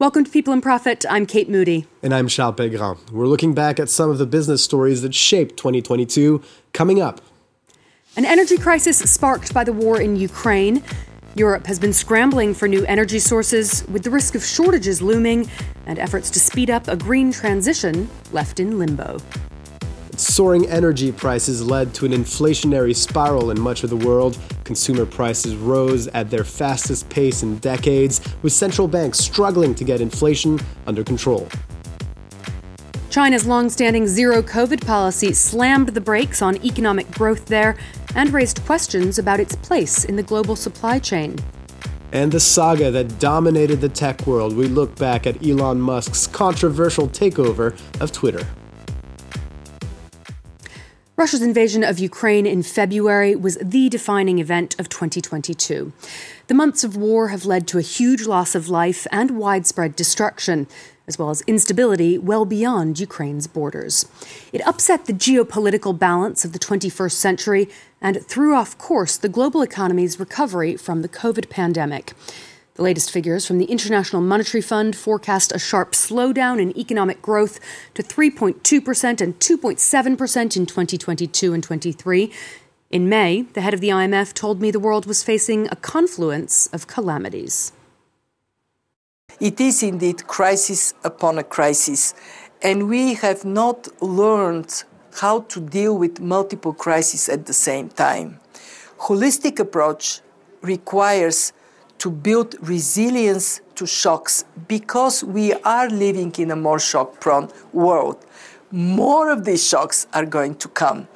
Welcome to People and Profit. I'm Kate Moody. And I'm Charles Pellegrin. We're looking back at some of the business stories that shaped 2022 coming up. An energy crisis sparked by the war in Ukraine. Europe has been scrambling for new energy sources with the risk of shortages looming and efforts to speed up a green transition left in limbo. Soaring energy prices led to an inflationary spiral in much of the world. Consumer prices rose at their fastest pace in decades, with central banks struggling to get inflation under control. China's long-standing zero COVID policy slammed the brakes on economic growth there and raised questions about its place in the global supply chain. And the saga that dominated the tech world, we look back at Elon Musk's controversial takeover of Twitter. Russia's invasion of Ukraine in February was the defining event of 2022. The months of war have led to a huge loss of life and widespread destruction, as well as instability well beyond Ukraine's borders. It upset the geopolitical balance of the 21st century and threw off course the global economy's recovery from the COVID pandemic. The latest figures from the International Monetary Fund forecast a sharp slowdown in economic growth to 3.2% and 2.7% in 2022 and 23. In May, the head of the IMF told me the world was facing a confluence of calamities. It is indeed crisis upon a crisis, and we have not learned how to deal with multiple crises at the same time. Holistic approach requires to build resilience to shocks because we are living in a more shock prone world. More of these shocks are going to come.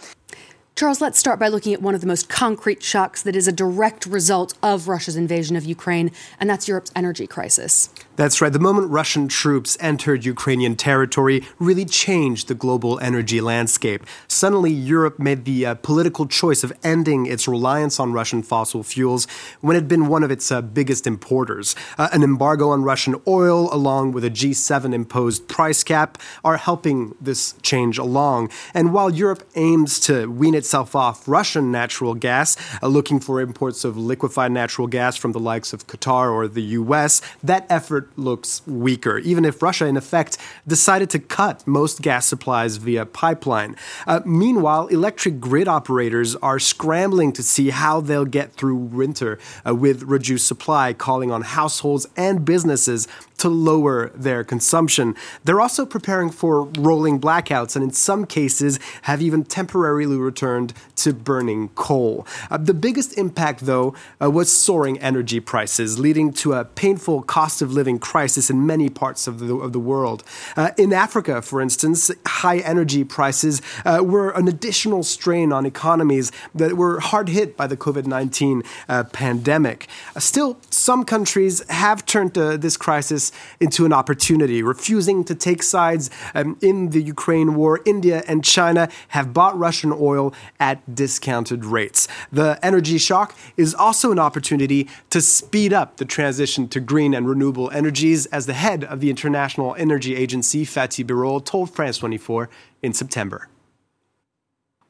Charles, let's start by looking at one of the most concrete shocks that is a direct result of Russia's invasion of Ukraine, and that's Europe's energy crisis. That's right. The moment Russian troops entered Ukrainian territory really changed the global energy landscape. Suddenly, Europe made the uh, political choice of ending its reliance on Russian fossil fuels when it had been one of its uh, biggest importers. Uh, an embargo on Russian oil, along with a G7 imposed price cap, are helping this change along. And while Europe aims to wean itself off Russian natural gas, uh, looking for imports of liquefied natural gas from the likes of Qatar or the US, that effort looks weaker, even if Russia, in effect, decided to cut most gas supplies via pipeline. Uh, meanwhile, electric grid operators are scrambling to see how they'll get through winter uh, with reduced supply, calling on households and businesses to lower their consumption. They're also preparing for rolling blackouts and, in some cases, have even temporarily returned to burning coal. Uh, the biggest impact, though, uh, was soaring energy prices, leading to a painful cost of living crisis in many parts of the, of the world. Uh, in Africa, for instance, high energy prices uh, were an additional strain on economies that were hard hit by the COVID 19 uh, pandemic. Uh, still, some countries have turned this crisis into an opportunity, refusing to take sides um, in the Ukraine war. India and China have bought Russian oil at discounted rates. The energy shock is also an opportunity to speed up the transition to green and renewable energies, as the head of the International Energy Agency, Fatih Birol, told France 24 in September.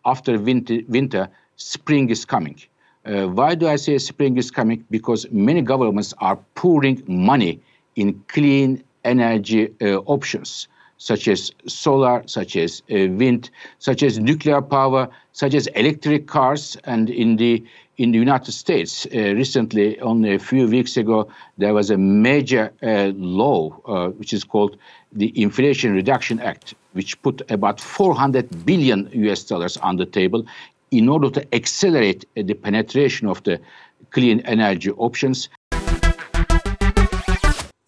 After winter, winter spring is coming. Uh, why do I say spring is coming? Because many governments are pouring money in clean energy uh, options such as solar, such as uh, wind, such as nuclear power, such as electric cars. And in the in the United States, uh, recently, only a few weeks ago, there was a major uh, law uh, which is called the Inflation Reduction Act, which put about 400 billion US dollars on the table in order to accelerate the penetration of the clean energy options.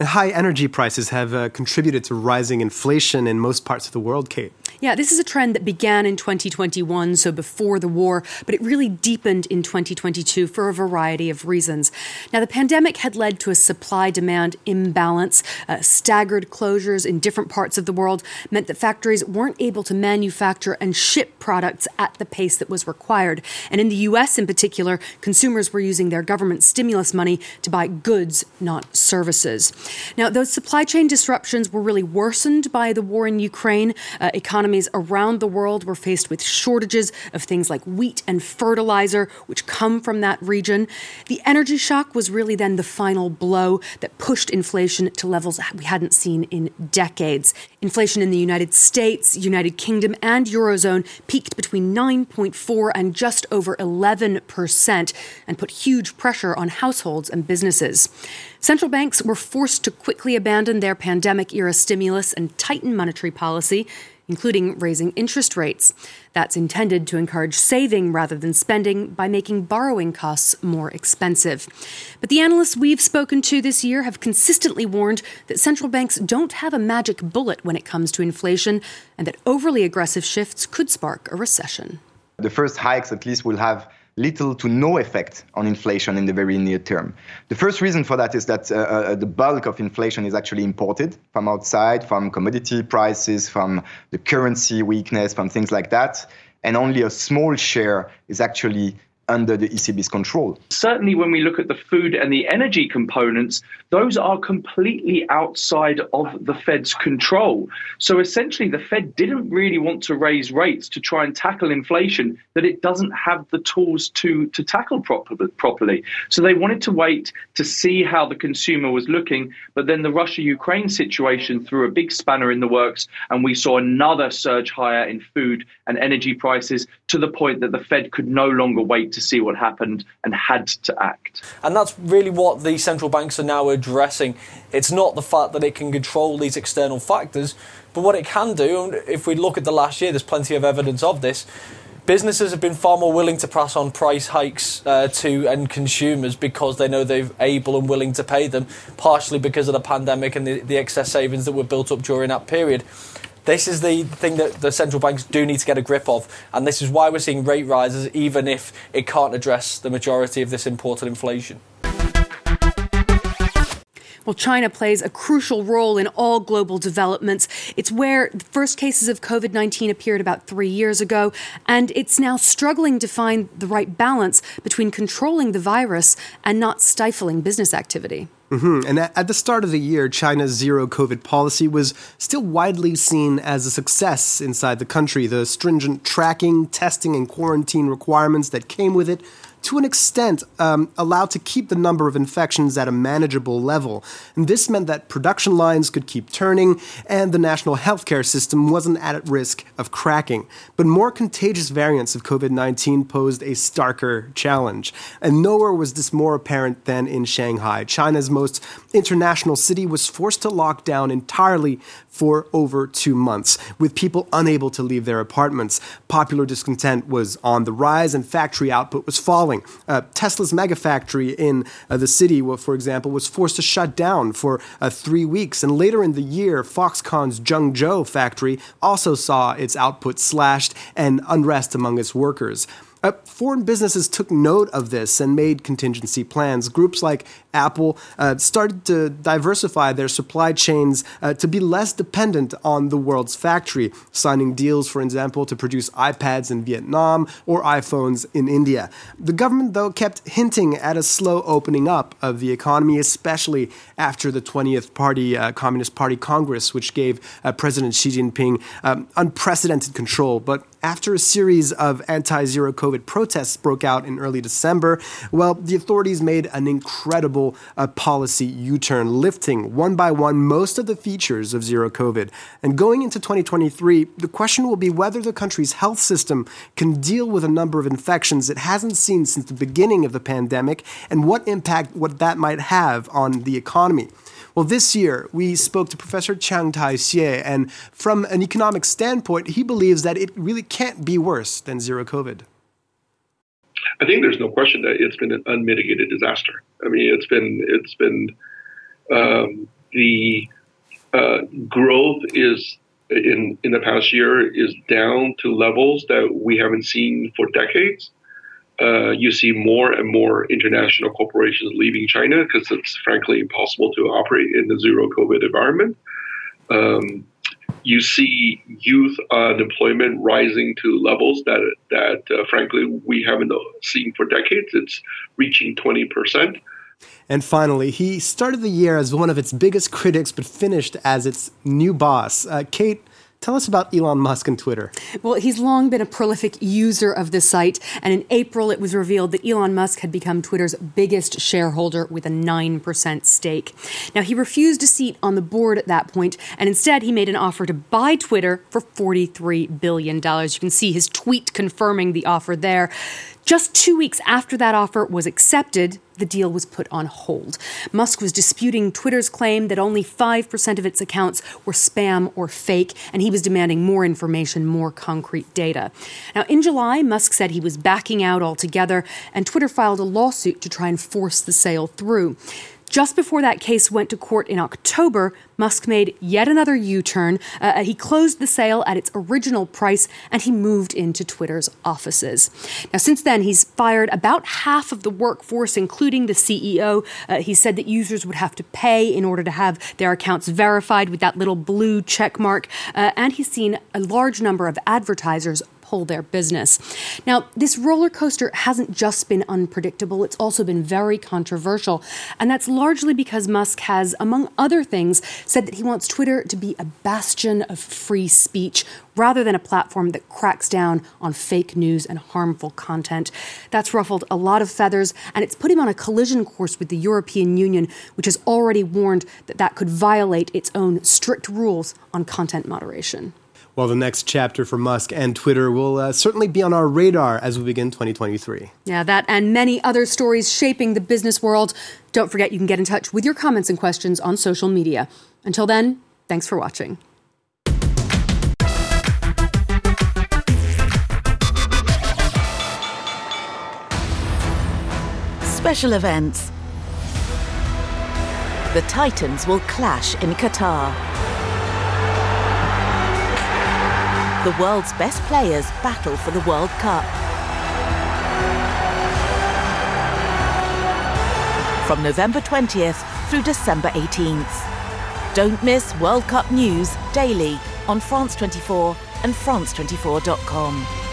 High energy prices have uh, contributed to rising inflation in most parts of the world, Kate. Yeah, this is a trend that began in 2021, so before the war, but it really deepened in 2022 for a variety of reasons. Now, the pandemic had led to a supply demand imbalance. Uh, staggered closures in different parts of the world meant that factories weren't able to manufacture and ship products at the pace that was required. And in the U.S., in particular, consumers were using their government stimulus money to buy goods, not services. Now, those supply chain disruptions were really worsened by the war in Ukraine. Uh, economies around the world were faced with shortages of things like wheat and fertilizer, which come from that region. The energy shock was really then the final blow that pushed inflation to levels we hadn't seen in decades. Inflation in the United States, United Kingdom, and Eurozone peaked between 9.4 and just over 11% and put huge pressure on households and businesses. Central banks were forced to quickly abandon their pandemic era stimulus and tighten monetary policy, including raising interest rates. That's intended to encourage saving rather than spending by making borrowing costs more expensive. But the analysts we've spoken to this year have consistently warned that central banks don't have a magic bullet when it comes to inflation and that overly aggressive shifts could spark a recession. The first hikes, at least, will have little to no effect on inflation in the very near term. The first reason for that is that uh, uh, the bulk of inflation is actually imported from outside, from commodity prices, from the currency weakness, from things like that. And only a small share is actually under the ECB's control. Certainly, when we look at the food and the energy components, those are completely outside of the Fed's control. So essentially, the Fed didn't really want to raise rates to try and tackle inflation that it doesn't have the tools to, to tackle properly. So they wanted to wait to see how the consumer was looking. But then the Russia Ukraine situation threw a big spanner in the works, and we saw another surge higher in food and energy prices to the point that the Fed could no longer wait to see what happened and had to act. And that's really what the central banks are now addressing. It's not the fact that it can control these external factors, but what it can do, if we look at the last year, there's plenty of evidence of this. Businesses have been far more willing to pass on price hikes uh, to end consumers because they know they're able and willing to pay them, partially because of the pandemic and the, the excess savings that were built up during that period. This is the thing that the central banks do need to get a grip of, and this is why we're seeing rate rises, even if it can't address the majority of this imported inflation. Well, China plays a crucial role in all global developments. It's where the first cases of COVID 19 appeared about three years ago, and it's now struggling to find the right balance between controlling the virus and not stifling business activity. Mm-hmm. And at the start of the year, China's zero COVID policy was still widely seen as a success inside the country. The stringent tracking, testing, and quarantine requirements that came with it to an extent, um, allowed to keep the number of infections at a manageable level. And this meant that production lines could keep turning and the national healthcare system wasn't at risk of cracking. But more contagious variants of COVID 19 posed a starker challenge. And nowhere was this more apparent than in Shanghai. China's most international city was forced to lock down entirely for over two months, with people unable to leave their apartments. Popular discontent was on the rise and factory output was falling. Uh, Tesla's in uh, the city, for example, was forced to shut down for uh, three weeks. And later in the year, Foxconn's Zhengzhou factory also saw its output slashed and unrest among its workers. Uh, foreign businesses took note of this and made contingency plans. Groups like Apple uh, started to diversify their supply chains uh, to be less dependent on the world's factory, signing deals, for example, to produce iPads in Vietnam or iPhones in India. The government, though, kept hinting at a slow opening up of the economy, especially after the 20th Party uh, Communist Party Congress, which gave uh, President Xi Jinping um, unprecedented control. But after a series of anti zero COVID protests broke out in early December, well, the authorities made an incredible uh, policy U turn, lifting one by one most of the features of zero COVID. And going into 2023, the question will be whether the country's health system can deal with a number of infections it hasn't seen since the beginning of the pandemic and what impact what that might have on the economy. Well, this year we spoke to Professor Chang Tai Hsieh, and from an economic standpoint, he believes that it really can't be worse than zero COVID. I think there's no question that it's been an unmitigated disaster. I mean, it's been it's been um, the uh, growth is in in the past year is down to levels that we haven't seen for decades uh, you see more and more international corporations leaving China because it's frankly impossible to operate in the zero COVID environment. Um, you see youth unemployment rising to levels that that uh, frankly we haven't seen for decades. It's reaching 20 percent. And finally, he started the year as one of its biggest critics, but finished as its new boss. Uh, Kate, Tell us about Elon Musk and Twitter. Well, he's long been a prolific user of the site, and in April it was revealed that Elon Musk had become Twitter's biggest shareholder with a 9% stake. Now, he refused a seat on the board at that point, and instead he made an offer to buy Twitter for $43 billion. You can see his tweet confirming the offer there. Just two weeks after that offer was accepted, the deal was put on hold. Musk was disputing Twitter's claim that only 5% of its accounts were spam or fake, and he was demanding more information, more concrete data. Now, in July, Musk said he was backing out altogether, and Twitter filed a lawsuit to try and force the sale through. Just before that case went to court in October, Musk made yet another U turn. Uh, he closed the sale at its original price and he moved into Twitter's offices. Now, since then, he's fired about half of the workforce, including the CEO. Uh, he said that users would have to pay in order to have their accounts verified with that little blue check mark. Uh, and he's seen a large number of advertisers pull their business. Now, this roller coaster hasn't just been unpredictable, it's also been very controversial. And that's largely because Musk has, among other things, said that he wants Twitter to be a bastion of free speech rather than a platform that cracks down on fake news and harmful content. That's ruffled a lot of feathers, and it's put him on a collision course with the European Union, which has already warned that that could violate its own strict rules on content moderation. Well, the next chapter for Musk and Twitter will uh, certainly be on our radar as we begin 2023. Yeah, that and many other stories shaping the business world. Don't forget you can get in touch with your comments and questions on social media. Until then, thanks for watching. Special events. The Titans will clash in Qatar. The world's best players battle for the World Cup. From November 20th through December 18th. Don't miss World Cup news daily on France 24 and France24.com.